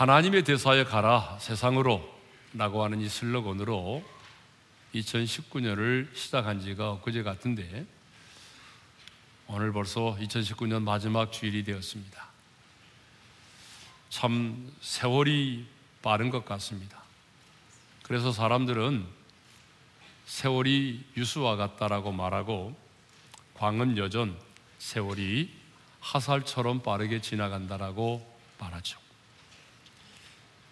하나님의 대사에 가라 세상으로 라고 하는 이 슬로건으로 2019년을 시작한 지가 엊그제 같은데 오늘 벌써 2019년 마지막 주일이 되었습니다. 참 세월이 빠른 것 같습니다. 그래서 사람들은 세월이 유수와 같다라고 말하고 광은 여전 세월이 하살처럼 빠르게 지나간다라고 말하죠.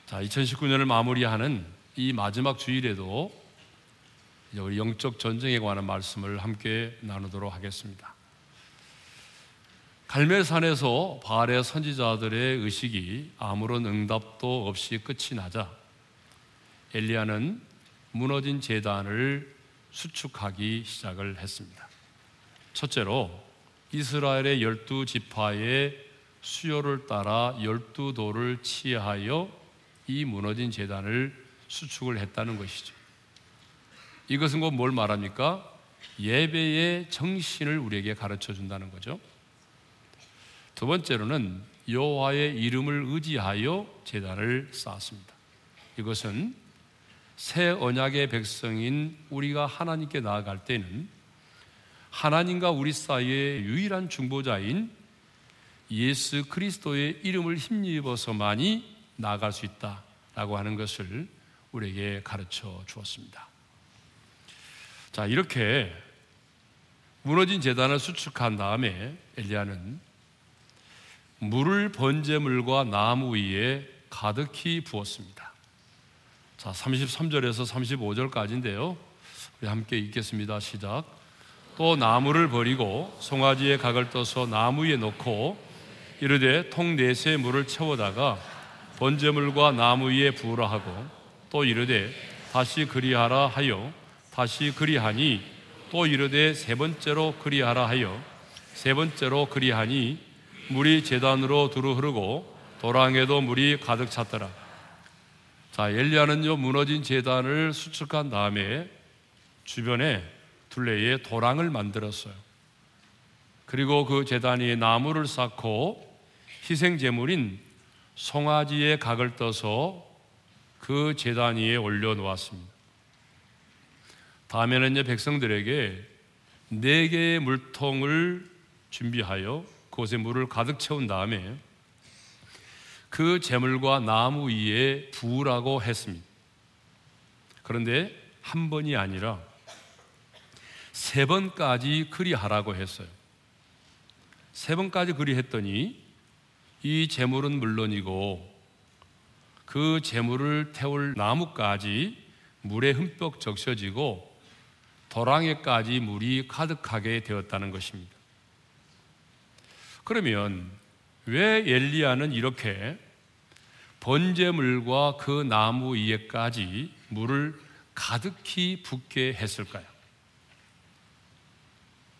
자, 2019년을 마무리하는 이 마지막 주일에도 우리 영적 전쟁에 관한 말씀을 함께 나누도록 하겠습니다. 갈멜산에서 바알의 선지자들의 의식이 아무런 응답도 없이 끝이 나자 엘리야는 무너진 재단을 수축하기 시작을 했습니다. 첫째로 이스라엘의 열두 지파의 수요를 따라 열두 돌을 치하여 이 무너진 재단을 수축을 했다는 것이죠. 이것은 곧 뭘 말합니까? 예배의 정신을 우리에게 가르쳐 준다는 거죠. 두 번째로는 여호와의 이름을 의지하여 제단을 쌓았습니다. 이것은 새 언약의 백성인 우리가 하나님께 나아갈 때는 하나님과 우리 사이의 유일한 중보자인 예수 그리스도의 이름을 힘입어서만이 나아갈 수 있다라고 하는 것을 우리에게 가르쳐 주었습니다. 자, 이렇게 무너진 재단을 수축한 다음에 엘리야는 물을 번제물과 나무 위에 가득히 부었습니다. 자, 33절에서 35절까지인데요. 우리 함께 읽겠습니다. 시작. 또 나무를 버리고 송아지에 각을 떠서 나무 위에 놓고 이르되 통 넷에 물을 채워다가 번제물과 나무 위에 부으라 하고 또 이르되 다시 그리하라 하여 다시 그리하니 또 이르되 세 번째로 그리하라 하여 세 번째로 그리하니 물이 재단으로 두루 흐르고 도랑에도 물이 가득 찼더라. 자, 엘리야는요 무너진 재단을 수축한 다음에 주변에 둘레에 도랑을 만들었어요. 그리고 그 재단 위에 나무를 쌓고 희생 제물인 송아지의 각을 떠서 그 재단 위에 올려 놓았습니다. 다음에는요 백성들에게 네 개의 물통을 준비하여 그곳에 물을 가득 채운 다음에 그 재물과 나무 위에 부으라고 했습니다. 그런데 한 번이 아니라 세 번까지 그리하라고 했어요. 세 번까지 그리했더니 이 재물은 물론이고 그 재물을 태울 나무까지 물에 흠뻑 적셔지고 도랑에까지 물이 가득하게 되었다는 것입니다. 그러면 왜 엘리야는 이렇게 번제물과 그 나무 위에까지 물을 가득히 붓게 했을까요?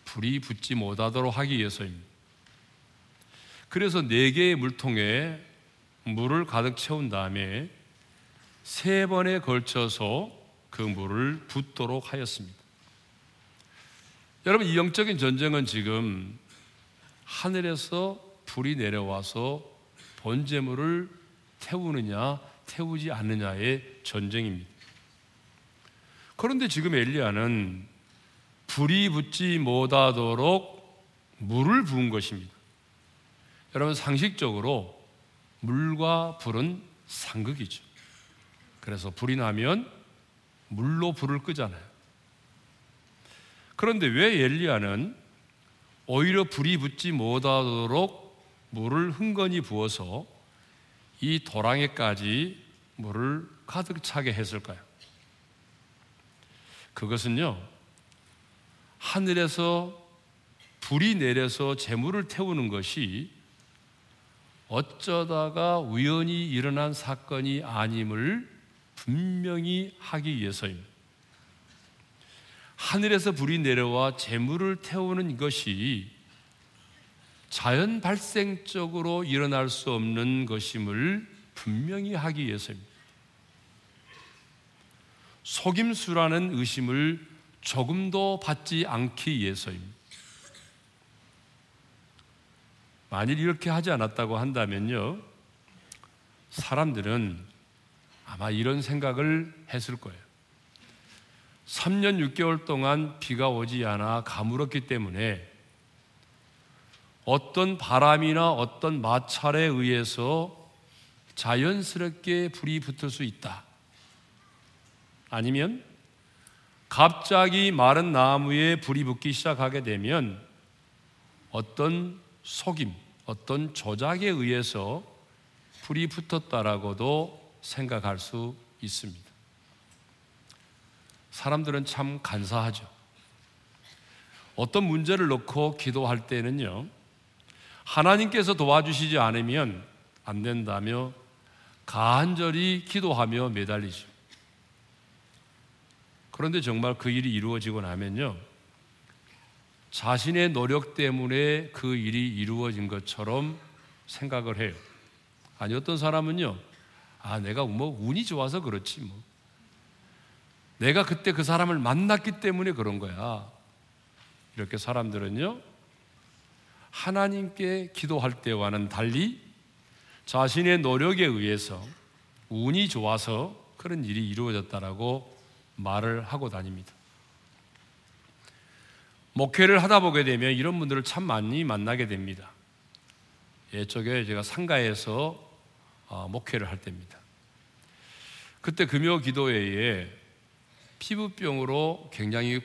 불이 붙지 못하도록 하기 위해서입니다. 그래서 네 개의 물통에 물을 가득 채운 다음에 세 번에 걸쳐서 그 물을 붓도록 하였습니다. 여러분, 이 영적인 전쟁은 지금 하늘에서 불이 내려와서 번제물을 태우느냐 태우지 않느냐의 전쟁입니다. 그런데 지금 엘리야는 불이 붙지 못하도록 물을 부은 것입니다. 여러분 상식적으로 물과 불은 상극이죠. 그래서 불이 나면 물로 불을 끄잖아요. 그런데 왜 엘리야는 오히려 불이 붙지 못하도록 물을 흥건히 부어서 이 도랑에까지 물을 가득 차게 했을까요? 그것은요, 하늘에서 불이 내려서 재물을 태우는 것이 어쩌다가 우연히 일어난 사건이 아님을 분명히 하기 위해서입니다. 하늘에서 불이 내려와 재물을 태우는 것이 자연 발생적으로 일어날 수 없는 것임을 분명히 하기 위해서입니다. 속임수라는 의심을 조금도 받지 않기 위해서입니다. 만일 이렇게 하지 않았다고 한다면요, 사람들은 아마 이런 생각을 했을 거예요. 3년 6개월 동안 비가 오지 않아 가물었기 때문에 어떤 바람이나 어떤 마찰에 의해서 자연스럽게 불이 붙을 수 있다. 아니면 갑자기 마른 나무에 불이 붙기 시작하게 되면 어떤 속임, 어떤 조작에 의해서 불이 붙었다라고도 생각할 수 있습니다. 사람들은 참 간사하죠. 어떤 문제를 놓고 기도할 때는요, 하나님께서 도와주시지 않으면 안 된다며 간절히 기도하며 매달리죠. 그런데 정말 그 일이 이루어지고 나면요, 자신의 노력 때문에 그 일이 이루어진 것처럼 생각을 해요. 아니, 어떤 사람은요, 아, 내가 뭐 운이 좋아서 그렇지 뭐. 내가 그때 그 사람을 만났기 때문에 그런 거야. 이렇게 사람들은요, 하나님께 기도할 때와는 달리 자신의 노력에 의해서 운이 좋아서 그런 일이 이루어졌다라고 말을 하고 다닙니다. 목회를 하다 보게 되면 이런 분들을 참 많이 만나게 됩니다. 예쪽에 제가 상가에서 어, 목회를 할 때입니다. 그때 금요 기도회에 피부병으로 굉장히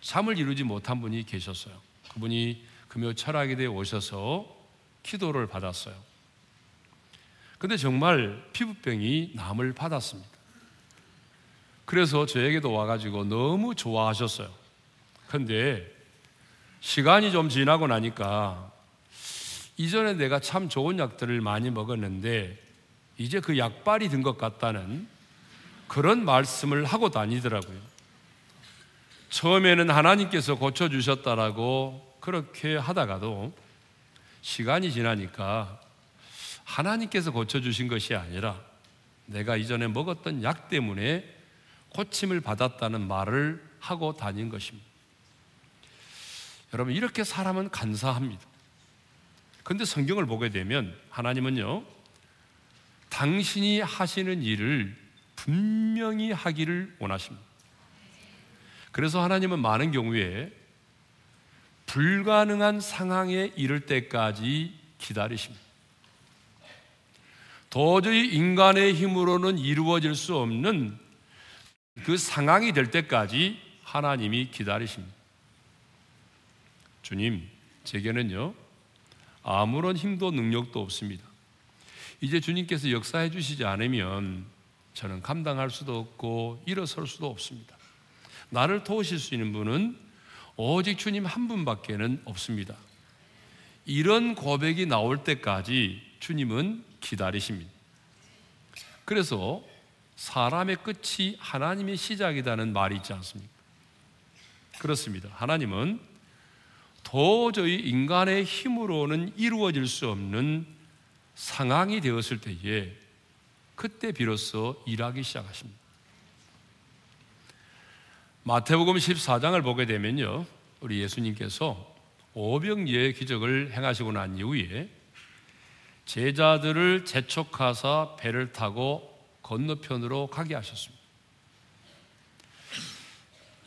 잠을 이루지 못한 분이 계셨어요. 그분이 금요 철학에 오셔서 기도를 받았어요. 근데 정말 피부병이 남을 받았습니다. 그래서 저에게도 와가지고 너무 좋아하셨어요. 근데 시간이 좀 지나고 나니까 이전에 내가 참 좋은 약들을 많이 먹었는데 이제 그 약발이 든 것 같다는 그런 말씀을 하고 다니더라고요. 처음에는 하나님께서 고쳐주셨다라고 그렇게 하다가도 시간이 지나니까 하나님께서 고쳐주신 것이 아니라 내가 이전에 먹었던 약 때문에 고침을 받았다는 말을 하고 다닌 것입니다. 여러분, 이렇게 사람은 간사합니다. 근데 성경을 보게 되면 하나님은요, 당신이 하시는 일을 분명히 하기를 원하십니다. 그래서 하나님은 많은 경우에 불가능한 상황에 이를 때까지 기다리십니다. 도저히 인간의 힘으로는 이루어질 수 없는 그 상황이 될 때까지 하나님이 기다리십니다. 주님, 제게는요, 아무런 힘도 능력도 없습니다. 이제 주님께서 역사해 주시지 않으면 저는 감당할 수도 없고 일어설 수도 없습니다. 나를 도우실 수 있는 분은 오직 주님 한 분밖에는 없습니다. 이런 고백이 나올 때까지 주님은 기다리십니다. 그래서 사람의 끝이 하나님의 시작이라는 말이 있지 않습니까? 그렇습니다. 하나님은 도저히 인간의 힘으로는 이루어질 수 없는 상황이 되었을 때에 그때 비로소 일하기 시작하십니다. 마태복음 14장을 보게 되면요. 우리 예수님께서 오병이의 기적을 행하시고 난 이후에 제자들을 재촉하사 배를 타고 건너편으로 가게 하셨습니다.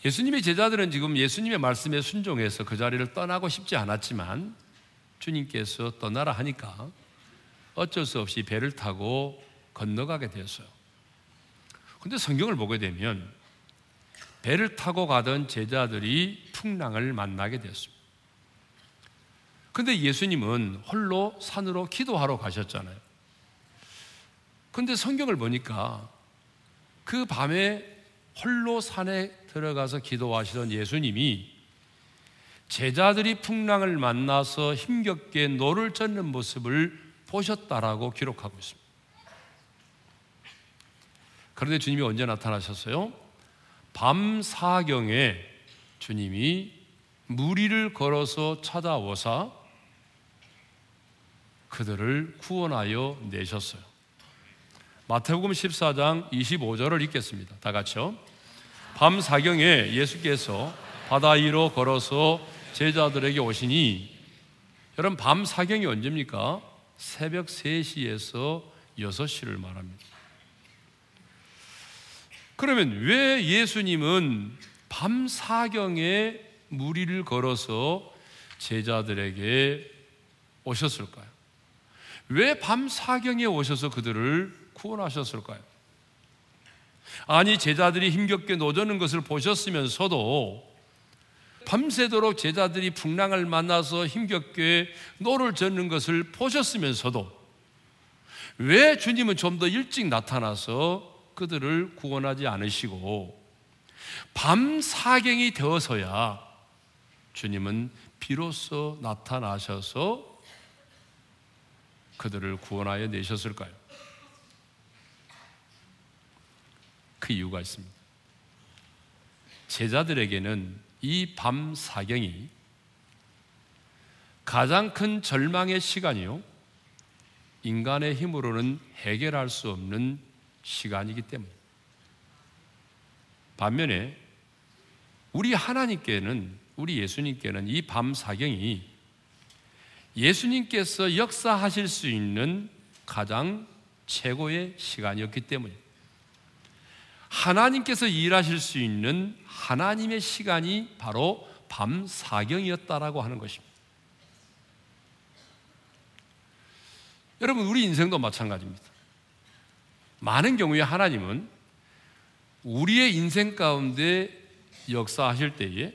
예수님의 제자들은 지금 예수님의 말씀에 순종해서 그 자리를 떠나고 싶지 않았지만 주님께서 떠나라 하니까 어쩔 수 없이 배를 타고 건너가게 되었어요. 근데 성경을 보게 되면 배를 타고 가던 제자들이 풍랑을 만나게 되었습니다. 근데 예수님은 홀로 산으로 기도하러 가셨잖아요. 근데 성경을 보니까 그 밤에 홀로 산에 들어가서 기도하시던 예수님이 제자들이 풍랑을 만나서 힘겹게 노를 젓는 모습을 보셨다라고 기록하고 있습니다. 그런데 주님이 언제 나타나셨어요? 밤 사경에 주님이 물 위를 걸어서 찾아오사 그들을 구원하여 내셨어요. 마태복음 14장 25절을 읽겠습니다. 다 같이요. 밤 사경에 예수께서 바다 위로 걸어서 제자들에게 오시니 여러분 밤 사경이 언제입니까? 새벽 3시에서 6시를 말합니다. 그러면 왜 예수님은 밤 사경에 무리를 걸어서 제자들에게 오셨을까요? 왜 밤 사경에 오셔서 그들을 구원하셨을까요? 아니 제자들이 힘겹게 노젓는 것을 보셨으면서도 밤새도록 제자들이 풍랑을 만나서 힘겹게 노를 젓는 것을 보셨으면서도 왜 주님은 좀 더 일찍 나타나서 그들을 구원하지 않으시고 밤 사경이 되어서야 주님은 비로소 나타나셔서 그들을 구원하여 내셨을까요? 그 이유가 있습니다. 제자들에게는 이 밤 사경이 가장 큰 절망의 시간이요. 인간의 힘으로는 해결할 수 없는 시간이기 때문에. 반면에 우리 하나님께는, 우리 예수님께는 이 밤 사경이 예수님께서 역사하실 수 있는 가장 최고의 시간이었기 때문에 하나님께서 일하실 수 있는 하나님의 시간이 바로 밤 사경이었다라고 하는 것입니다. 여러분, 우리 인생도 마찬가지입니다. 많은 경우에 하나님은 우리의 인생 가운데 역사하실 때에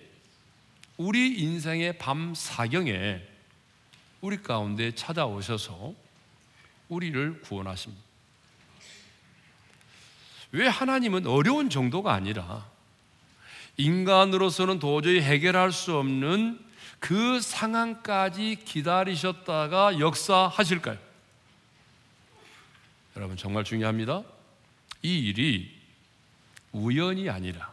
우리 인생의 밤 사경에 우리 가운데 찾아오셔서 우리를 구원하십니다. 왜 하나님은 어려운 정도가 아니라 인간으로서는 도저히 해결할 수 없는 그 상황까지 기다리셨다가 역사하실까요? 여러분 정말 중요합니다. 이 일이 우연이 아니라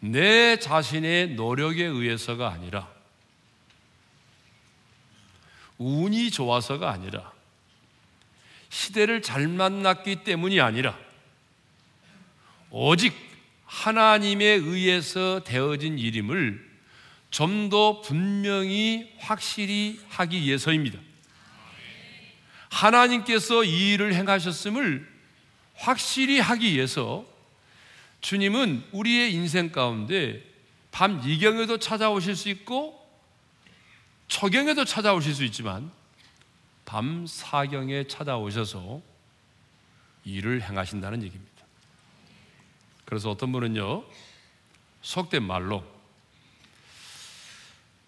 내 자신의 노력에 의해서가 아니라 운이 좋아서가 아니라 시대를 잘 만났기 때문이 아니라 오직 하나님에 의해서 되어진 일임을 좀 더 분명히 확실히 하기 위해서입니다. 하나님께서 이 일을 행하셨음을 확실히 하기 위해서 주님은 우리의 인생 가운데 밤 이경에도 찾아오실 수 있고 초경에도 찾아오실 수 있지만 밤 사경에 찾아오셔서 일을 행하신다는 얘기입니다. 그래서 어떤 분은요, 속된 말로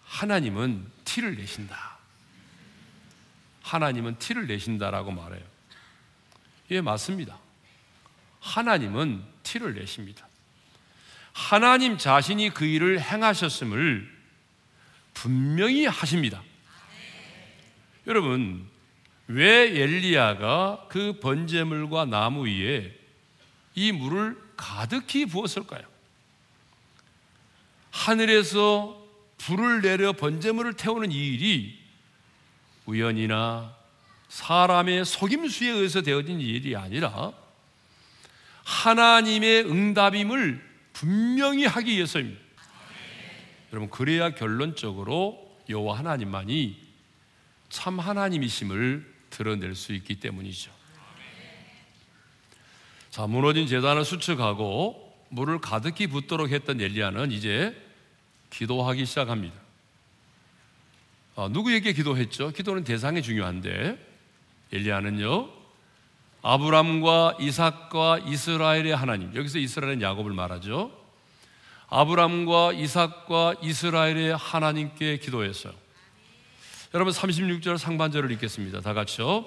하나님은 티를 내신다. 하나님은 티를 내신다라고 말해요. 예, 맞습니다. 하나님은 티를 내십니다. 하나님 자신이 그 일을 행하셨음을 분명히 하십니다. 여러분, 왜 엘리야가 그 번제물과 나무 위에 이 물을 가득히 부었을까요? 하늘에서 불을 내려 번제물을 태우는 이 일이 우연이나 사람의 속임수에 의해서 되어진 일이 아니라 하나님의 응답임을 분명히 하기 위해서입니다. 여러분 그래야 결론적으로 여호와 하나님만이 참 하나님이심을 드러낼 수 있기 때문이죠. 자, 무너진 재단을 수축하고 물을 가득히 붓도록 했던 엘리야는 이제 기도하기 시작합니다. 아, 누구에게 기도했죠? 기도는 대상이 중요한데 엘리야는요 아브람과 이삭과 이스라엘의 하나님 여기서 이스라엘은 야곱을 말하죠. 아브람과 이삭과 이스라엘의 하나님께 기도했어요. 여러분 36절 상반절을 읽겠습니다. 다 같이요.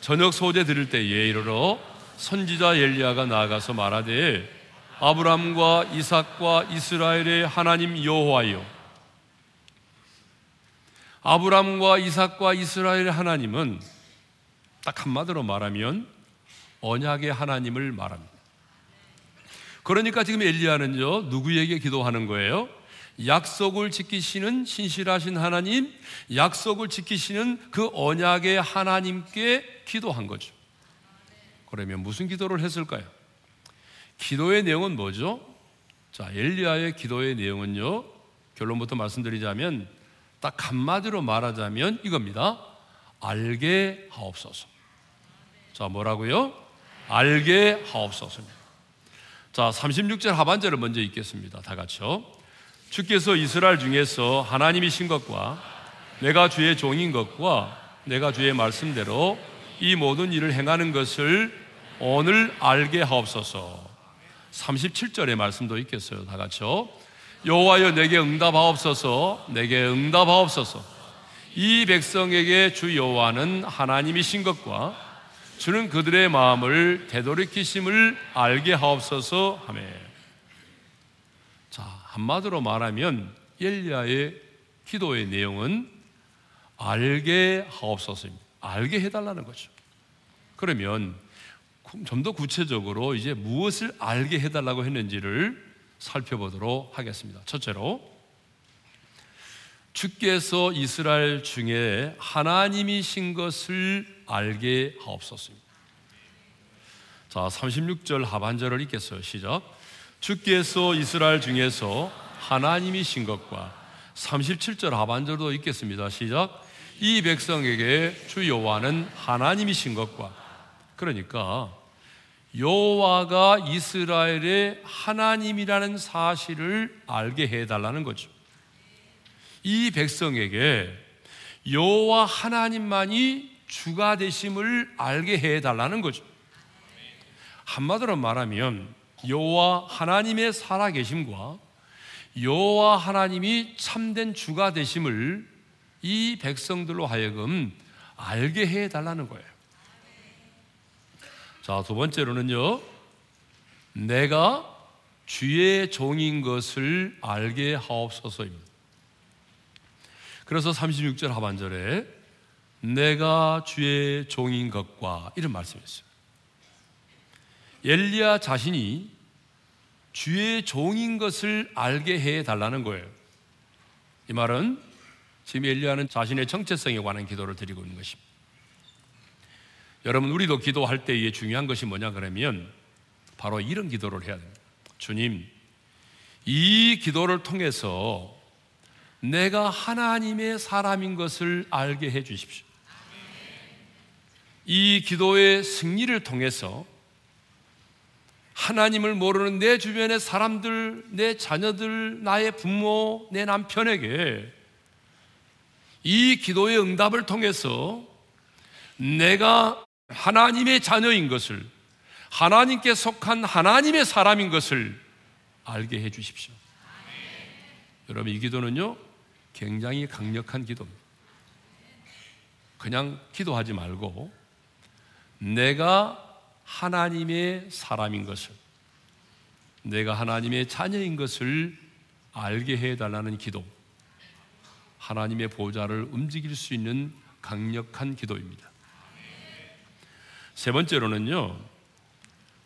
저녁 소재 드릴 때에 이르러 선지자 엘리야가 나아가서 말하되 아브람과 이삭과 이스라엘의 하나님 여호와여 아브람과 이삭과 이스라엘의 하나님은 딱 한마디로 말하면 언약의 하나님을 말합니다. 그러니까 지금 엘리야는요 누구에게 기도하는 거예요? 약속을 지키시는 신실하신 하나님, 약속을 지키시는 그 언약의 하나님께 기도한 거죠. 그러면 무슨 기도를 했을까요? 기도의 내용은 뭐죠? 자, 엘리야의 기도의 내용은요. 결론부터 말씀드리자면 딱 한마디로 말하자면 이겁니다. 알게 하옵소서. 자, 뭐라고요? 알게 하옵소서입니다. 자, 36절 하반절을 먼저 읽겠습니다. 다 같이요. 주께서 이스라엘 중에서 하나님이신 것과 내가 주의 종인 것과 내가 주의 말씀대로 이 모든 일을 행하는 것을 오늘 알게 하옵소서. 37절의 말씀도 있겠어요. 다 같이요. 여호와여 내게 응답하옵소서. 내게 응답하옵소서. 이 백성에게 주 여호와는 하나님이신 것과 주는 그들의 마음을 되돌이키심을 알게 하옵소서 하며 자 한마디로 말하면 엘리야의 기도의 내용은 알게 하옵소서입니다. 알게 해달라는 거죠. 그러면 좀 더 구체적으로 이제 무엇을 알게 해달라고 했는지를 살펴보도록 하겠습니다. 첫째로 주께서 이스라엘 중에 하나님이신 것을 알게 하옵소서입니다. 자, 36절 하반절을 읽겠어요. 시작. 주께서 이스라엘 중에서 하나님이신 것과 37절 하반절도 읽겠습니다. 시작. 이 백성에게 주 여호와는 하나님이신 것과 그러니까 여호와가 이스라엘의 하나님이라는 사실을 알게 해 달라는 거죠. 이 백성에게 여호와 하나님만이 주가 되심을 알게 해 달라는 거죠. 한마디로 말하면 여호와 하나님의 살아 계심과 여호와 하나님이 참된 주가 되심을 이 백성들로 하여금 알게 해 달라는 거예요. 자, 두 번째로는요. 내가 주의 종인 것을 알게 하옵소서입니다. 그래서 36절 하반절에 내가 주의 종인 것과 이런 말씀이었어요. 엘리야 자신이 주의 종인 것을 알게 해 달라는 거예요. 이 말은 지금 엘리야는 자신의 정체성에 관한 기도를 드리고 있는 것입니다. 여러분 우리도 기도할 때에 중요한 것이 뭐냐 그러면 바로 이런 기도를 해야 됩니다. 주님, 이 기도를 통해서 내가 하나님의 사람인 것을 알게 해 주십시오. 이 기도의 승리를 통해서 하나님을 모르는 내 주변의 사람들, 내 자녀들, 나의 부모, 내 남편에게 이 기도의 응답을 통해서 내가 하나님의 자녀인 것을, 하나님께 속한 하나님의 사람인 것을 알게 해 주십시오. 여러분, 이 기도는요, 굉장히 강력한 기도입니다. 그냥 기도하지 말고 내가 하나님의 사람인 것을 내가 하나님의 자녀인 것을 알게 해 달라는 기도. 하나님의 보좌를 움직일 수 있는 강력한 기도입니다. 세 번째로는요.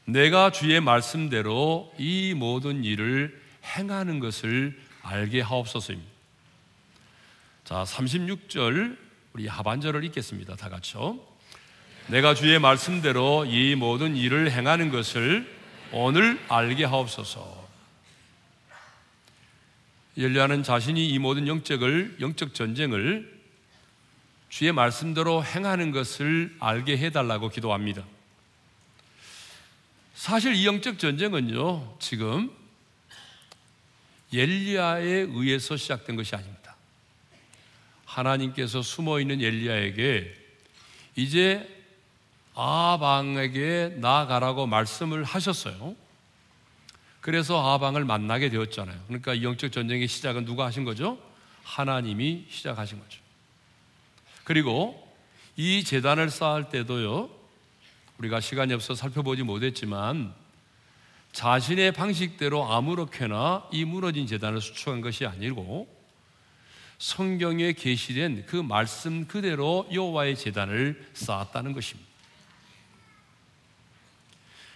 내가 주의 말씀대로 이 모든 일을 행하는 것을 알게 하옵소서입니다. 자, 36절 우리 하반절을 읽겠습니다. 다 같이요. 내가 주의 말씀대로 이 모든 일을 행하는 것을 오늘 알게 하옵소서. 열려하는 자신이 이 모든 영적을 영적 전쟁을 주의 말씀대로 행하는 것을 알게 해달라고 기도합니다. 사실 이 영적 전쟁은요 지금 엘리야에 의해서 시작된 것이 아닙니다. 하나님께서 숨어 있는 엘리야에게 이제 아방에게 나아가라고 말씀을 하셨어요. 그래서 아방을 만나게 되었잖아요. 그러니까 이 영적 전쟁의 시작은 누가 하신 거죠? 하나님이 시작하신 거죠. 그리고 이 재단을 쌓을 때도요, 우리가 시간이 없어 살펴보지 못했지만 자신의 방식대로 아무렇게나 이 무너진 재단을 수축한 것이 아니고 성경에 계시된 그 말씀 그대로 여호와의 재단을 쌓았다는 것입니다.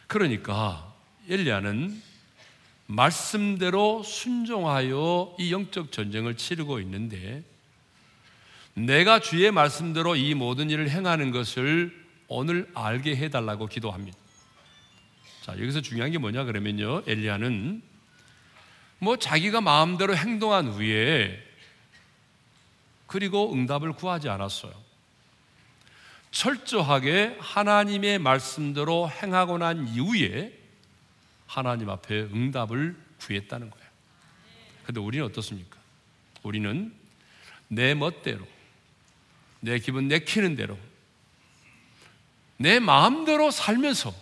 그러니까 엘리야는 말씀대로 순종하여 이 영적 전쟁을 치르고 있는데 내가 주의 말씀대로 이 모든 일을 행하는 것을 오늘 알게 해달라고 기도합니다. 자, 여기서 중요한 게 뭐냐 그러면요. 엘리야는 뭐 자기가 마음대로 행동한 후에 그리고 응답을 구하지 않았어요. 철저하게 하나님의 말씀대로 행하고 난 이후에 하나님 앞에 응답을 구했다는 거예요. 근데 우리는 어떻습니까? 우리는 내 멋대로, 내 기분 내키는 대로, 내 마음대로 살면서,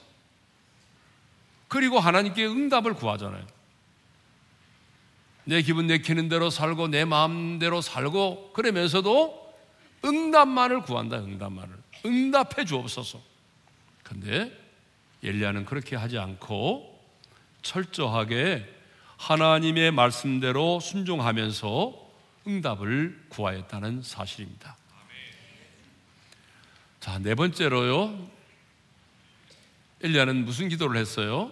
그리고 하나님께 응답을 구하잖아요. 내 기분 내키는 대로 살고, 내 마음대로 살고, 그러면서도 응답만을 구한다, 응답만을. 응답해 주옵소서. 근데 엘리야는 그렇게 하지 않고 철저하게 하나님의 말씀대로 순종하면서 응답을 구하였다는 사실입니다. 자, 네 번째로요. 엘리야는 무슨 기도를 했어요?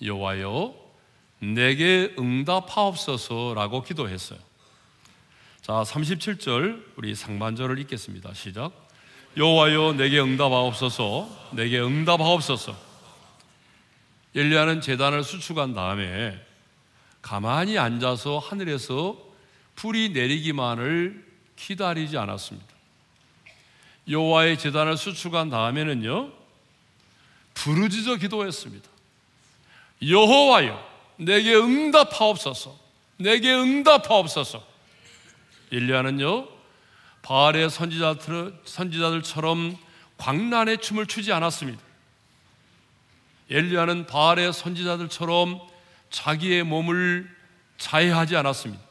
여호와여 내게 응답하옵소서라고 기도했어요. 자, 37절 우리 상반절을 읽겠습니다. 시작. 여호와여 내게 응답하옵소서. 내게 응답하옵소서. 엘리야는 제단을 수축한 다음에 가만히 앉아서 하늘에서 불이 내리기만을 기다리지 않았습니다. 여호와의 제단을 수축한 다음에는요 부르짖어 기도했습니다. 여호와여 내게 응답하옵소서. 내게 응답하옵소서. 엘리야는요 바알의 선지자들, 선지자들처럼 광란의 춤을 추지 않았습니다. 엘리야는 바알의 선지자들처럼 자기의 몸을 자해하지 않았습니다.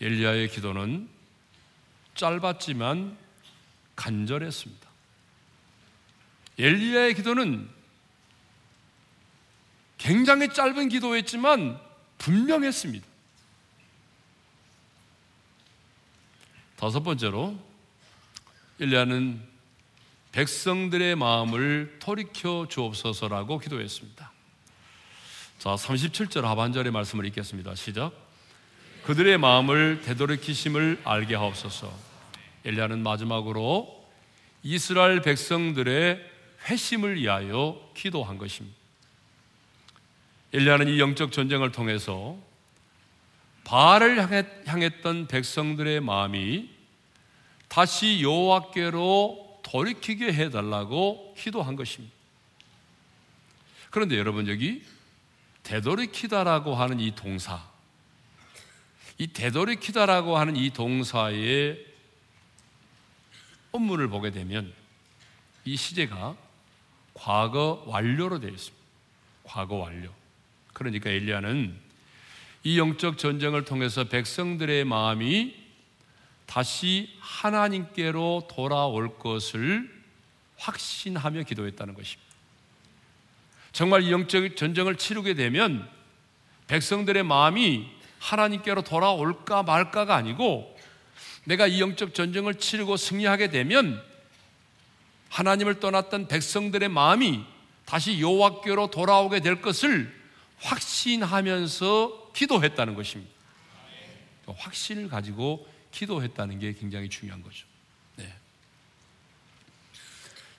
엘리야의 기도는 짧았지만 간절했습니다. 엘리야의 기도는 굉장히 짧은 기도였지만 분명했습니다. 다섯 번째로 엘리야는 백성들의 마음을 돌이켜 주옵소서라고 기도했습니다. 자, 37절 하반절의 말씀을 읽겠습니다. 시작. 그들의 마음을 되돌이키심을 알게 하옵소서. 엘리야는 마지막으로 이스라엘 백성들의 회심을 위하여 기도한 것입니다. 엘리야는 이 영적 전쟁을 통해서 바알을 향했던 백성들의 마음이 다시 여호와께로 돌이키게 해달라고 기도한 것입니다. 그런데 여러분 여기 되돌이키다라고 하는 이 동사, 이 되돌이키다라고 하는 이 동사의 업문을 보게 되면 이 시제가 과거 완료로 되어 있습니다. 과거 완료. 그러니까 엘리야는 이 영적 전쟁을 통해서 백성들의 마음이 다시 하나님께로 돌아올 것을 확신하며 기도했다는 것입니다. 정말 이 영적 전쟁을 치르게 되면 백성들의 마음이 하나님께로 돌아올까 말까가 아니고 내가 이 영적 전쟁을 치르고 승리하게 되면 하나님을 떠났던 백성들의 마음이 다시 여호와께로 돌아오게 될 것을 확신하면서 기도했다는 것입니다. 확신을 가지고 기도했다는 게 굉장히 중요한 거죠. 네.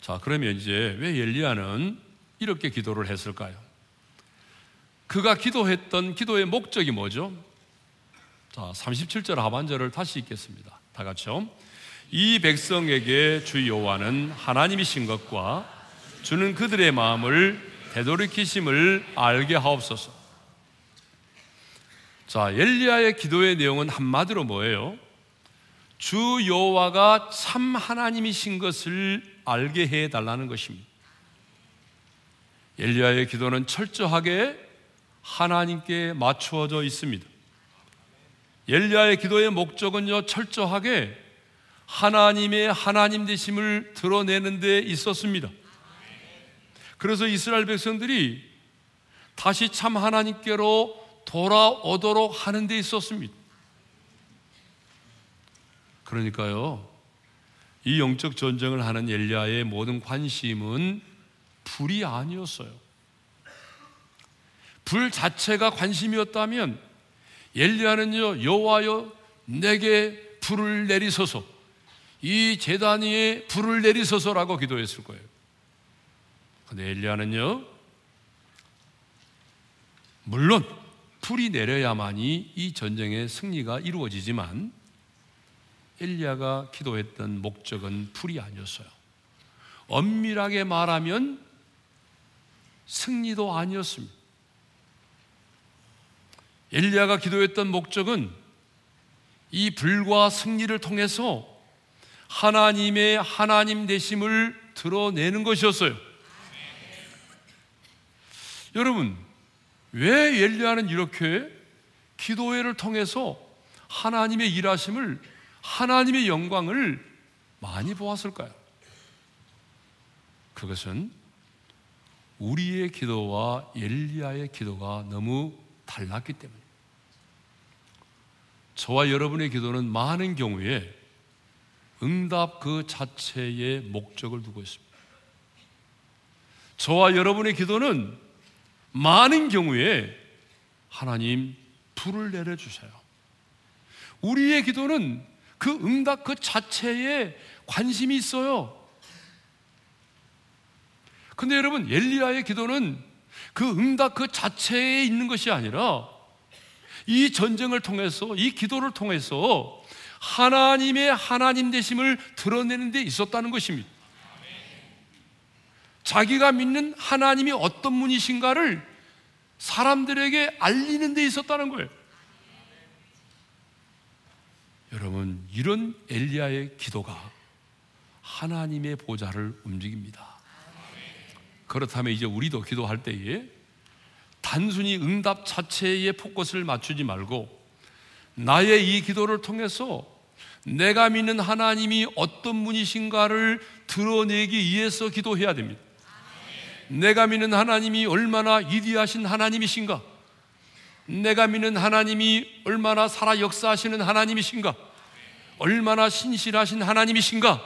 자, 그러면 이제 왜 엘리야는 이렇게 기도를 했을까요? 그가 기도했던 기도의 목적이 뭐죠? 자, 37절 하반절을 다시 읽겠습니다. 다 같이요. 이 백성에게 주 여호와는 하나님이신 것과 주는 그들의 마음을 되돌이키심을 알게 하옵소서. 자, 엘리야의 기도의 내용은 한마디로 뭐예요? 주 여호와가 참 하나님이신 것을 알게 해 달라는 것입니다. 엘리야의 기도는 철저하게 하나님께 맞추어져 있습니다. 엘리야의 기도의 목적은요 철저하게 하나님의 하나님 되심을 드러내는 데 있었습니다. 그래서 이스라엘 백성들이 다시 참 하나님께로 돌아오도록 하는 데 있었습니다. 그러니까요, 이 영적 전쟁을 하는 엘리야의 모든 관심은 불이 아니었어요. 불 자체가 관심이었다면 엘리야는요 여호와여 내게 불을 내리소서 이 제단 위에 불을 내리소서라고 기도했을 거예요. 근데 엘리야는요 물론 불이 내려야만이 이 전쟁의 승리가 이루어지지만 엘리야가 기도했던 목적은 불이 아니었어요. 엄밀하게 말하면 승리도 아니었습니다. 엘리야가 기도했던 목적은 이 불과 승리를 통해서 하나님의 하나님 되심을 드러내는 것이었어요. 여러분, 왜 엘리야는 이렇게 기도회를 통해서 하나님의 일하심을 하나님의 영광을 많이 보았을까요? 그것은 우리의 기도와 엘리야의 기도가 너무 달랐기 때문입니다. 저와 여러분의 기도는 많은 경우에 응답 그 자체의 목적을 두고 있습니다. 저와 여러분의 기도는 많은 경우에 하나님 불을 내려주세요. 우리의 기도는 그 응답 그 자체에 관심이 있어요. 근데 여러분, 엘리야의 기도는 그 응답 그 자체에 있는 것이 아니라 이 전쟁을 통해서, 이 기도를 통해서 하나님의 하나님 되심을 드러내는 데 있었다는 것입니다. 자기가 믿는 하나님이 어떤 분이신가를 사람들에게 알리는 데 있었다는 거예요. 여러분, 이런 엘리야의 기도가 하나님의 보좌를 움직입니다. 그렇다면 이제 우리도 기도할 때에 단순히 응답 자체에 포커스를 맞추지 말고 나의 이 기도를 통해서 내가 믿는 하나님이 어떤 분이신가를 드러내기 위해서 기도해야 됩니다. 내가 믿는 하나님이 얼마나 위대하신 하나님이신가? 내가 믿는 하나님이 얼마나 살아 역사하시는 하나님이신가? 얼마나 신실하신 하나님이신가?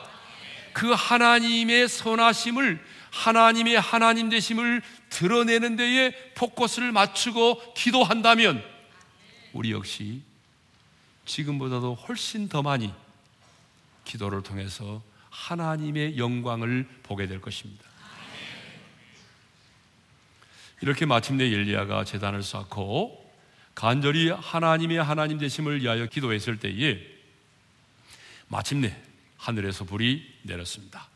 그 하나님의 선하심을 하나님의 하나님 되심을 드러내는 데에 포커스를 맞추고 기도한다면 우리 역시 지금보다도 훨씬 더 많이 기도를 통해서 하나님의 영광을 보게 될 것입니다. 이렇게 마침내 엘리야가 제단을 쌓고 간절히 하나님의 하나님 되심을 위하여 기도했을 때에 마침내 하늘에서 불이 내렸습니다.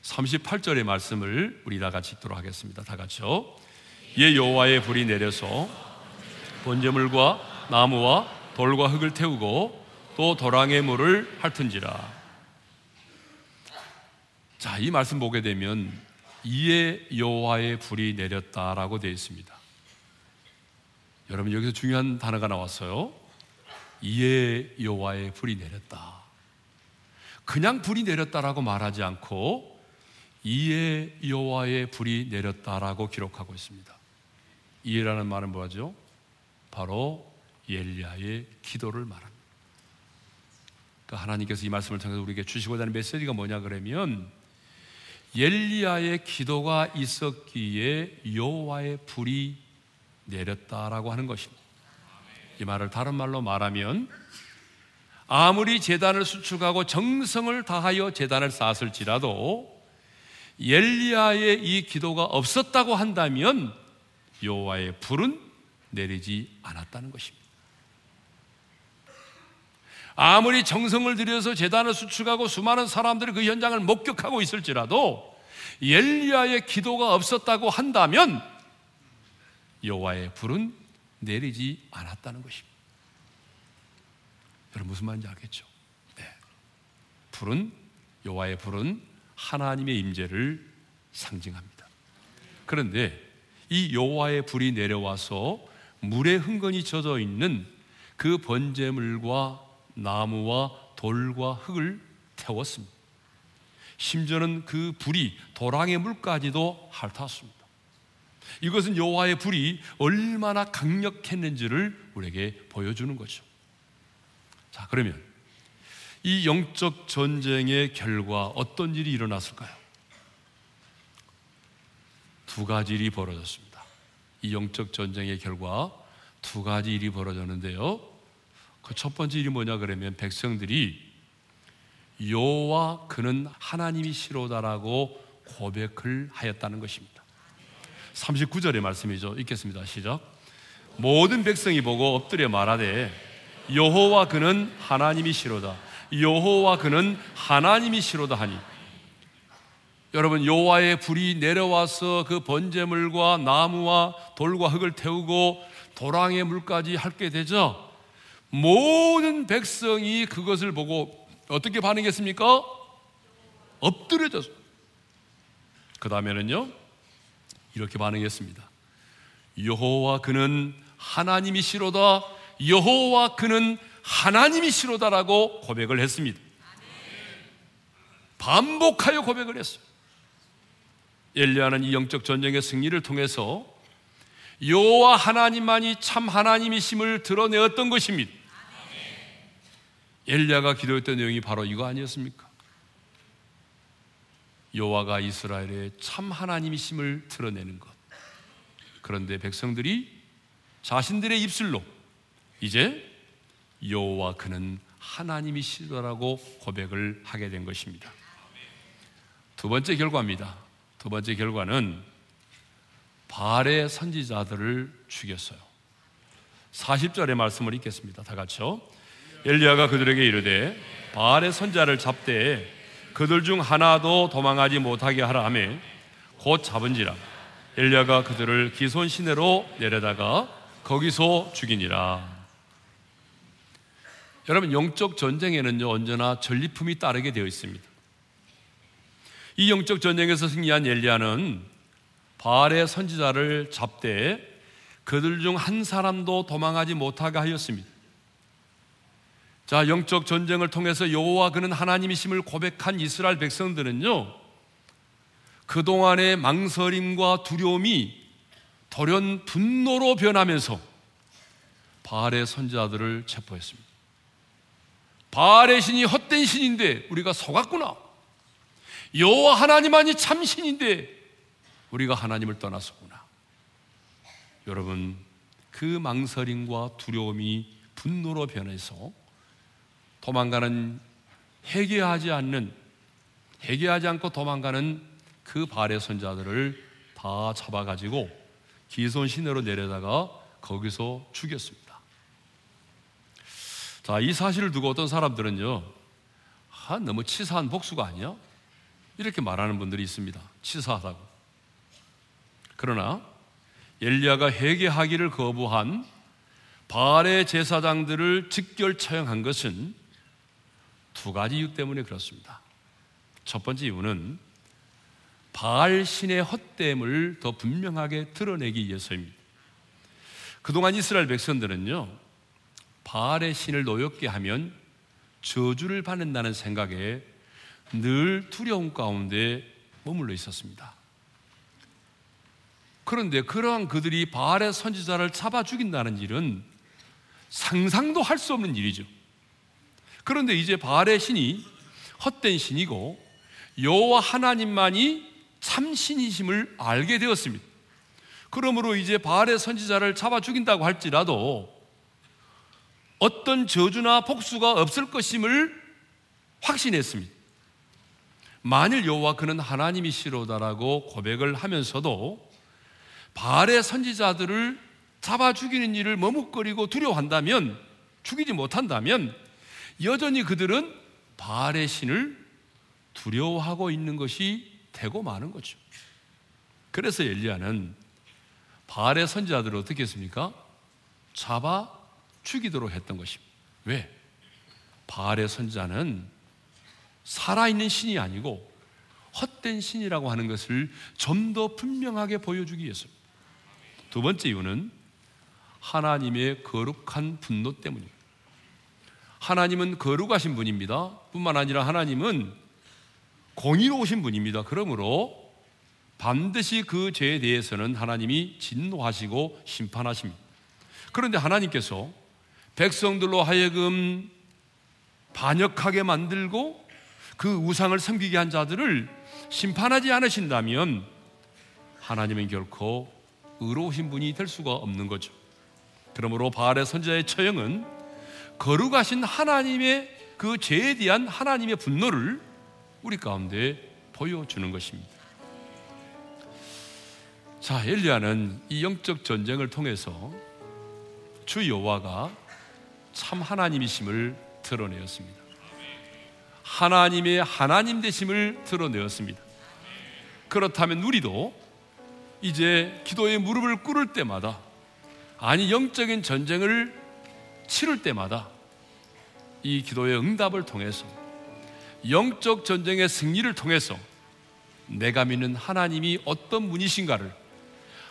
38절의 말씀을 우리 다 같이 읽도록 하겠습니다. 다 같이요. 예 여호와의 불이 내려서 번제물과 나무와 돌과 흙을 태우고 또 도랑의 물을 핥은지라. 자, 이 말씀 보게 되면 이에 여호와의 불이 내렸다라고 되어 있습니다. 여러분 여기서 중요한 단어가 나왔어요. 이에 여호와의 불이 내렸다. 그냥 불이 내렸다라고 말하지 않고 이에 여호와의 불이 내렸다라고 기록하고 있습니다. 이에라는 말은 뭐죠? 바로 엘리야의 기도를 말합니다. 그러니까 하나님께서 이 말씀을 통해서 우리에게 주시고자 하는 메시지가 뭐냐 그러면 엘리야의 기도가 있었기에 여호와의 불이 내렸다라고 하는 것입니다. 이 말을 다른 말로 말하면 아무리 재단을 수축하고 정성을 다하여 재단을 쌓았을지라도 엘리야의 이 기도가 없었다고 한다면 여호와의 불은 내리지 않았다는 것입니다. 아무리 정성을 들여서 재단을 수축하고 수많은 사람들이 그 현장을 목격하고 있을지라도 엘리야의 기도가 없었다고 한다면 여호와의 불은 내리지 않았다는 것입니다. 여러분 무슨 말인지 알겠죠? 네. 불은 여호와의 불은 하나님의 임재를 상징합니다. 그런데 이 여호와의 불이 내려와서 물에 흥건히 젖어 있는 그 번제물과 나무와 돌과 흙을 태웠습니다. 심지어는 그 불이 도랑의 물까지도 핥았습니다. 이것은 여호와의 불이 얼마나 강력했는지를 우리에게 보여주는 거죠. 자, 그러면 이 영적 전쟁의 결과 어떤 일이 일어났을까요? 두 가지 일이 벌어졌습니다. 이 영적 전쟁의 결과 두 가지 일이 벌어졌는데요. 그 첫 번째 일이 뭐냐 그러면 백성들이 여호와 그는 하나님이시로다라고 고백을 하였다는 것입니다. 39절의 말씀이죠. 읽겠습니다. 시작. 모든 백성이 보고 엎드려 말하되 여호와 그는 하나님이시로다. 여호와 그는 하나님이시로다 하니 여러분 여호와의 불이 내려와서 그 번제물과 나무와 돌과 흙을 태우고 도랑의 물까지 핥게 되죠. 모든 백성이 그것을 보고 어떻게 반응했습니까? 엎드려졌어. 그 다음에는요 이렇게 반응했습니다. 여호와 그는 하나님이시로다. 여호와 그는 하나님이시로다라고 고백을 했습니다. 반복하여 고백을 했어요. 엘리야는 이 영적 전쟁의 승리를 통해서 여호와 하나님만이 참 하나님이심을 드러내었던 것입니다. 엘리야가 기도했던 내용이 바로 이거 아니었습니까? 여호와가 이스라엘의 참 하나님이심을 드러내는 것. 그런데 백성들이 자신들의 입술로 이제 여호와 그는 하나님이시더라고 고백을 하게 된 것입니다. 두 번째 결과입니다. 두 번째 결과는 바알의 선지자들을 죽였어요. 40절의 말씀을 읽겠습니다. 다 같이요. 엘리야가 그들에게 이르되 바알의 선자를 잡되 그들 중 하나도 도망하지 못하게 하라 하며 곧 잡은지라 엘리야가 그들을 기손 시내로 내려다가 거기서 죽이니라. 여러분 영적 전쟁에는요 언제나 전리품이 따르게 되어 있습니다. 이 영적 전쟁에서 승리한 엘리야는 바알의 선지자를 잡되 그들 중 한 사람도 도망하지 못하게 하였습니다. 자, 영적 전쟁을 통해서 여호와 그는 하나님이심을 고백한 이스라엘 백성들은요. 그동안의 망설임과 두려움이 돌연 분노로 변하면서 바알의 선지자들을 체포했습니다. 바알의 신이 헛된 신인데 우리가 속았구나. 여호와 하나님만이 참 신인데 우리가 하나님을 떠났었구나. 여러분 그 망설임과 두려움이 분노로 변해서 도망가는 해결하지 않는 해결하지 않고 도망가는 그 발의 선자들을 다 잡아가지고 기손 시내로 내려다가 거기서 죽였습니다. 자, 이 사실을 두고 어떤 사람들은요, 아, 너무 치사한 복수가 아니야? 이렇게 말하는 분들이 있습니다. 치사하다고. 그러나 엘리야가 회개하기를 거부한 바알의 제사장들을 직결 처형한 것은 두 가지 이유 때문에 그렇습니다. 첫 번째 이유는 바알 신의 헛됨을 더 분명하게 드러내기 위해서입니다. 그동안 이스라엘 백성들은요, 바알의 신을 노엽게 하면 저주를 받는다는 생각에 늘 두려움 가운데 머물러 있었습니다. 그런데 그러한 그들이 바알의 선지자를 잡아 죽인다는 일은 상상도 할 수 없는 일이죠. 그런데 이제 바알의 신이 헛된 신이고 여호와 하나님만이 참 신이심을 알게 되었습니다. 그러므로 이제 바알의 선지자를 잡아 죽인다고 할지라도 어떤 저주나 복수가 없을 것임을 확신했습니다. 만일 여호와 그는 하나님이시로다라고 고백을 하면서도 바알의 선지자들을 잡아 죽이는 일을 머뭇거리고 두려워한다면 죽이지 못한다면 여전히 그들은 바알의 신을 두려워하고 있는 것이 되고 마는 거죠. 그래서 엘리야는 바알의 선지자들을 어떻게 했습니까? 잡아 죽이도록 했던 것입니다. 왜? 바알의 선지자는 살아있는 신이 아니고 헛된 신이라고 하는 것을 좀 더 분명하게 보여주기 위해서입니다. 두 번째 이유는 하나님의 거룩한 분노 때문입니다. 하나님은 거룩하신 분입니다. 뿐만 아니라 하나님은 공의로우신 분입니다. 그러므로 반드시 그 죄에 대해서는 하나님이 진노하시고 심판하십니다. 그런데 하나님께서 백성들로 하여금 반역하게 만들고 그 우상을 섬기게 한 자들을 심판하지 않으신다면 하나님은 결코 의로우신 분이 될 수가 없는 거죠. 그러므로 바알의 선지자의 처형은 거룩하신 하나님의 그 죄에 대한 하나님의 분노를 우리 가운데 보여주는 것입니다. 자, 엘리야는 이 영적 전쟁을 통해서 주 여호와가 참 하나님이심을 드러내었습니다. 하나님의 하나님 되심을 드러내었습니다. 그렇다면 우리도 이제 기도의 무릎을 꿇을 때마다 아니 영적인 전쟁을 치를 때마다 이 기도의 응답을 통해서 영적 전쟁의 승리를 통해서 내가 믿는 하나님이 어떤 분이신가를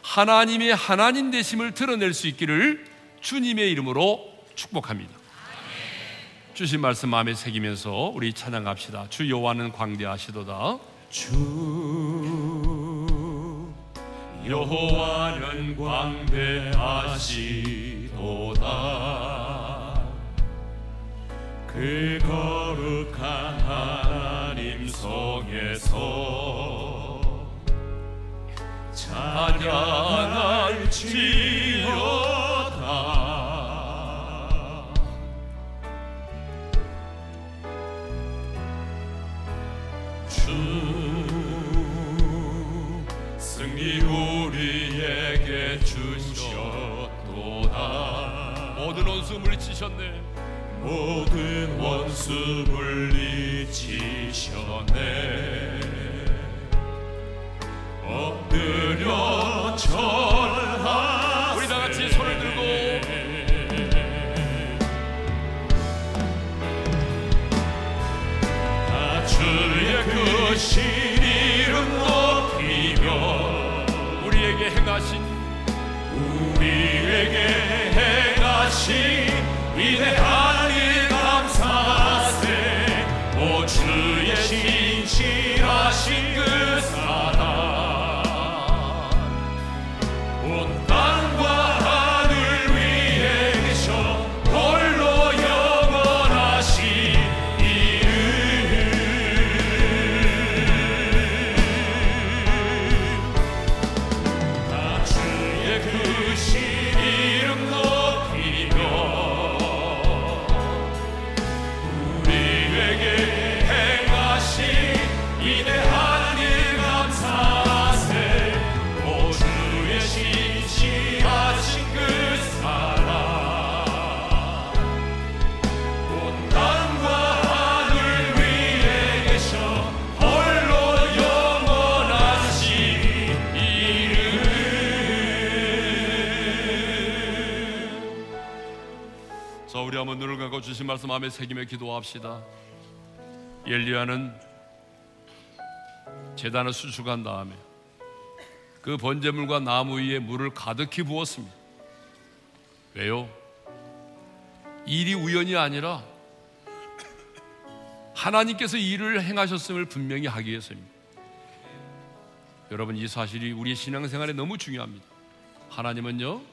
하나님의 하나님 되심을 드러낼 수 있기를 주님의 이름으로 축복합니다. 주신 말씀 마음에 새기면서 우리 찬양합시다. 주 여호와는 광대하시도다. 주 여호와는 광대하시도다 그 거룩한 하나님 성에서 찬양할지어다 주 승리 우리에게 주셨도다 모든 원수 물리치셨네. 모든 원수 물리치셨네. 엎드려 절하 우리 다 같이 손을 들고. 다 주의 크신 이름 높이며 우리에게 행하신 우리에게 행하신 위대한 한번 눈을 감고 주신 말씀 마음에 새기며 기도합시다. 엘리야는 제단을 수축한 다음에 그 번제물과 나무 위에 물을 가득히 부었습니다. 왜요? 일이 우연이 아니라 하나님께서 이 일을 행하셨음을 분명히 하기 위해서입니다. 여러분 이 사실이 우리의 신앙생활에 너무 중요합니다. 하나님은요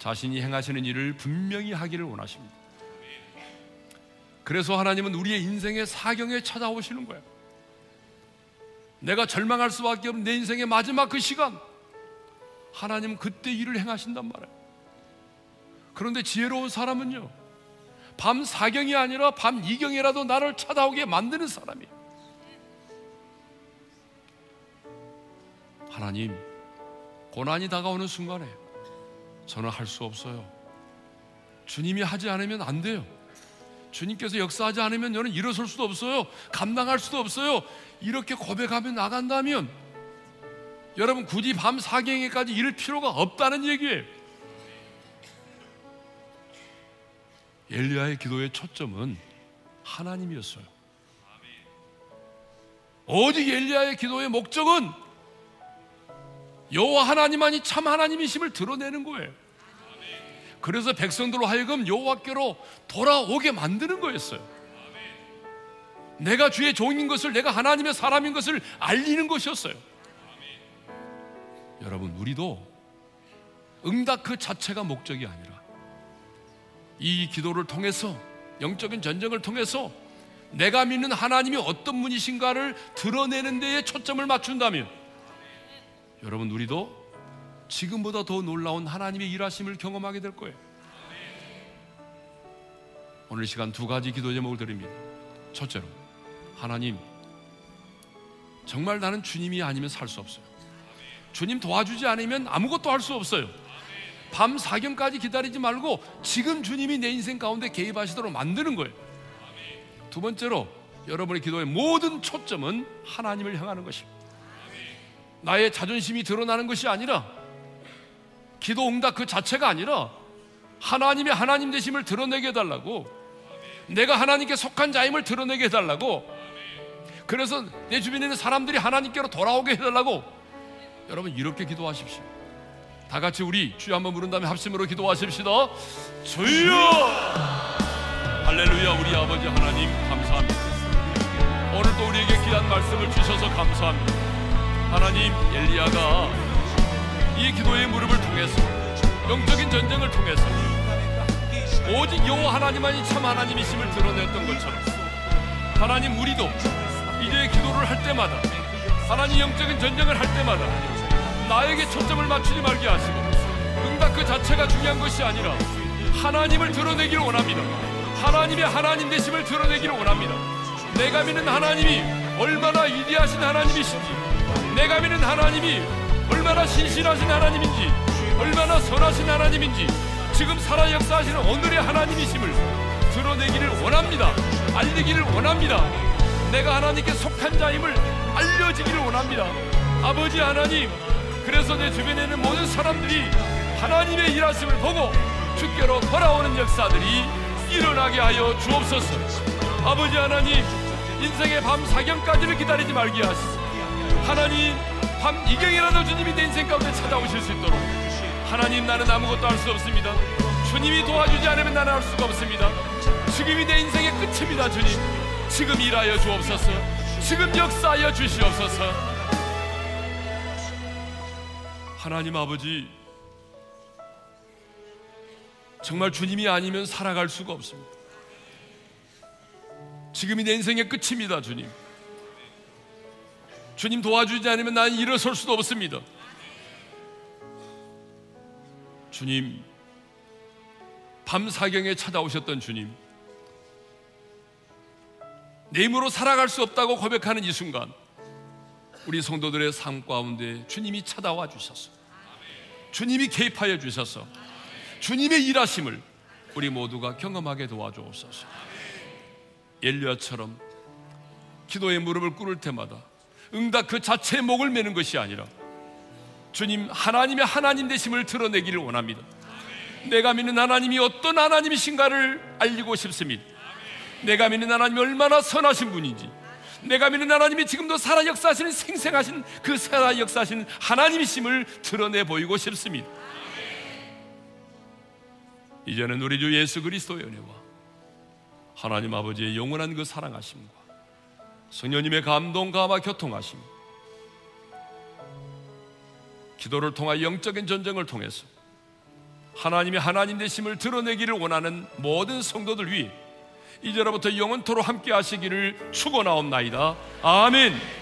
자신이 행하시는 일을 분명히 하기를 원하십니다. 그래서 하나님은 우리의 인생의 사경에 찾아오시는 거예요. 내가 절망할 수밖에 없는 내 인생의 마지막 그 시간, 하나님 그때 일을 행하신단 말이에요. 그런데 지혜로운 사람은요, 밤 사경이 아니라 밤 이경이라도 나를 찾아오게 만드는 사람이에요. 하나님, 고난이 다가오는 순간에 저는 할 수 없어요. 주님이 하지 않으면 안 돼요. 주님께서 역사하지 않으면 저는 일어설 수도 없어요. 감당할 수도 없어요. 이렇게 고백하며 나간다면 여러분 굳이 밤 사경에까지 이를 필요가 없다는 얘기예요. 엘리야의 기도의 초점은 하나님이었어요. 오직 엘리야의 기도의 목적은 여호와 하나님만이 참 하나님이심을 드러내는 거예요. 그래서 백성들로 하여금 여호와께로 돌아오게 만드는 거였어요. 내가 주의 종인 것을 내가 하나님의 사람인 것을 알리는 것이었어요. 여러분 우리도 응답 그 자체가 목적이 아니라 이 기도를 통해서 영적인 전쟁을 통해서 내가 믿는 하나님이 어떤 분이신가를 드러내는 데에 초점을 맞춘다면 여러분 우리도 지금보다 더 놀라운 하나님의 일하심을 경험하게 될 거예요. 오늘 시간 두 가지 기도 제목을 드립니다. 첫째로 하나님 정말 나는 주님이 아니면 살 수 없어요. 주님 도와주지 않으면 아무것도 할 수 없어요. 밤 사경까지 기다리지 말고 지금 주님이 내 인생 가운데 개입하시도록 만드는 거예요. 두 번째로 여러분의 기도의 모든 초점은 하나님을 향하는 것입니다. 나의 자존심이 드러나는 것이 아니라 기도 응답 그 자체가 아니라 하나님의 하나님 되심을 드러내게 해달라고 내가 하나님께 속한 자임을 드러내게 해달라고 그래서 내 주변에 있는 사람들이 하나님께로 돌아오게 해달라고. 여러분 이렇게 기도하십시오. 다 같이 우리 주여 한번 부른 다음에 합심으로 기도하십시다. 주여! 할렐루야 우리 아버지 하나님 감사합니다. 오늘도 우리에게 귀한 말씀을 주셔서 감사합니다. 하나님 엘리야가 이 기도의 무릎을 통해서 영적인 전쟁을 통해서 오직 여호와 하나님만이 참 하나님이심을 드러냈던 것처럼 하나님 우리도 이제 기도를 할 때마다 하나님 영적인 전쟁을 할 때마다 나에게 초점을 맞추지 말게 하시고 응답 그 자체가 중요한 것이 아니라 하나님을 드러내기를 원합니다. 하나님의 하나님 되심을 드러내기를 원합니다. 내가 믿는 하나님이 얼마나 위대하신 하나님이신지 내가 믿는 하나님이 얼마나 신실하신 하나님인지 얼마나 선하신 하나님인지 지금 살아 역사하시는 오늘의 하나님이심을 드러내기를 원합니다. 알리기를 원합니다. 내가 하나님께 속한 자임을 알려지기를 원합니다. 아버지 하나님 그래서 내 주변에 있는 모든 사람들이 하나님의 일하심을 보고 주께로 돌아오는 역사들이 일어나게 하여 주옵소서. 아버지 하나님 인생의 밤 사경까지를 기다리지 말게 하시소. 하나님 밤 이경이라도 주님이 내 인생 가운데 찾아오실 수 있도록. 하나님 나는 아무것도 할 수 없습니다. 주님이 도와주지 않으면 나는 할 수가 없습니다. 지금이 내 인생의 끝입니다 주님. 지금 일하여 주옵소서. 지금 역사하여 주시옵소서. 하나님 아버지 정말 주님이 아니면 살아갈 수가 없습니다. 지금이 내 인생의 끝입니다 주님 주님 도와주지 않으면 나는 일어설 수도 없습니다. 주님, 밤 사경에 찾아오셨던 주님, 내 힘으로 살아갈 수 없다고 고백하는 이 순간, 우리 성도들의 삶 가운데 주님이 찾아와 주셔서, 주님이 개입하여 주셔서, 주님의 일하심을 우리 모두가 경험하게 도와주옵소서. 엘리야처럼 기도의 무릎을 꿇을 때마다 응답 그 자체의 목을 매는 것이 아니라 주님 하나님의 하나님 되심을 드러내기를 원합니다. 내가 믿는 하나님이 어떤 하나님이신가를 알리고 싶습니다. 내가 믿는 하나님이 얼마나 선하신 분인지 내가 믿는 하나님이 지금도 살아 역사하시는 생생하신 그 살아 역사하신 하나님이심을 드러내 보이고 싶습니다. 이제는 우리 주 예수 그리스도의 은혜와 하나님 아버지의 영원한 그 사랑하심과 성령님의 감동, 감화, 교통하심 기도를 통하 영적인 전쟁을 통해서 하나님의 하나님 되심을 드러내기를 원하는 모든 성도들 위해 이제로부터 영원토로 함께 하시기를 축원하옵나이다. 아멘.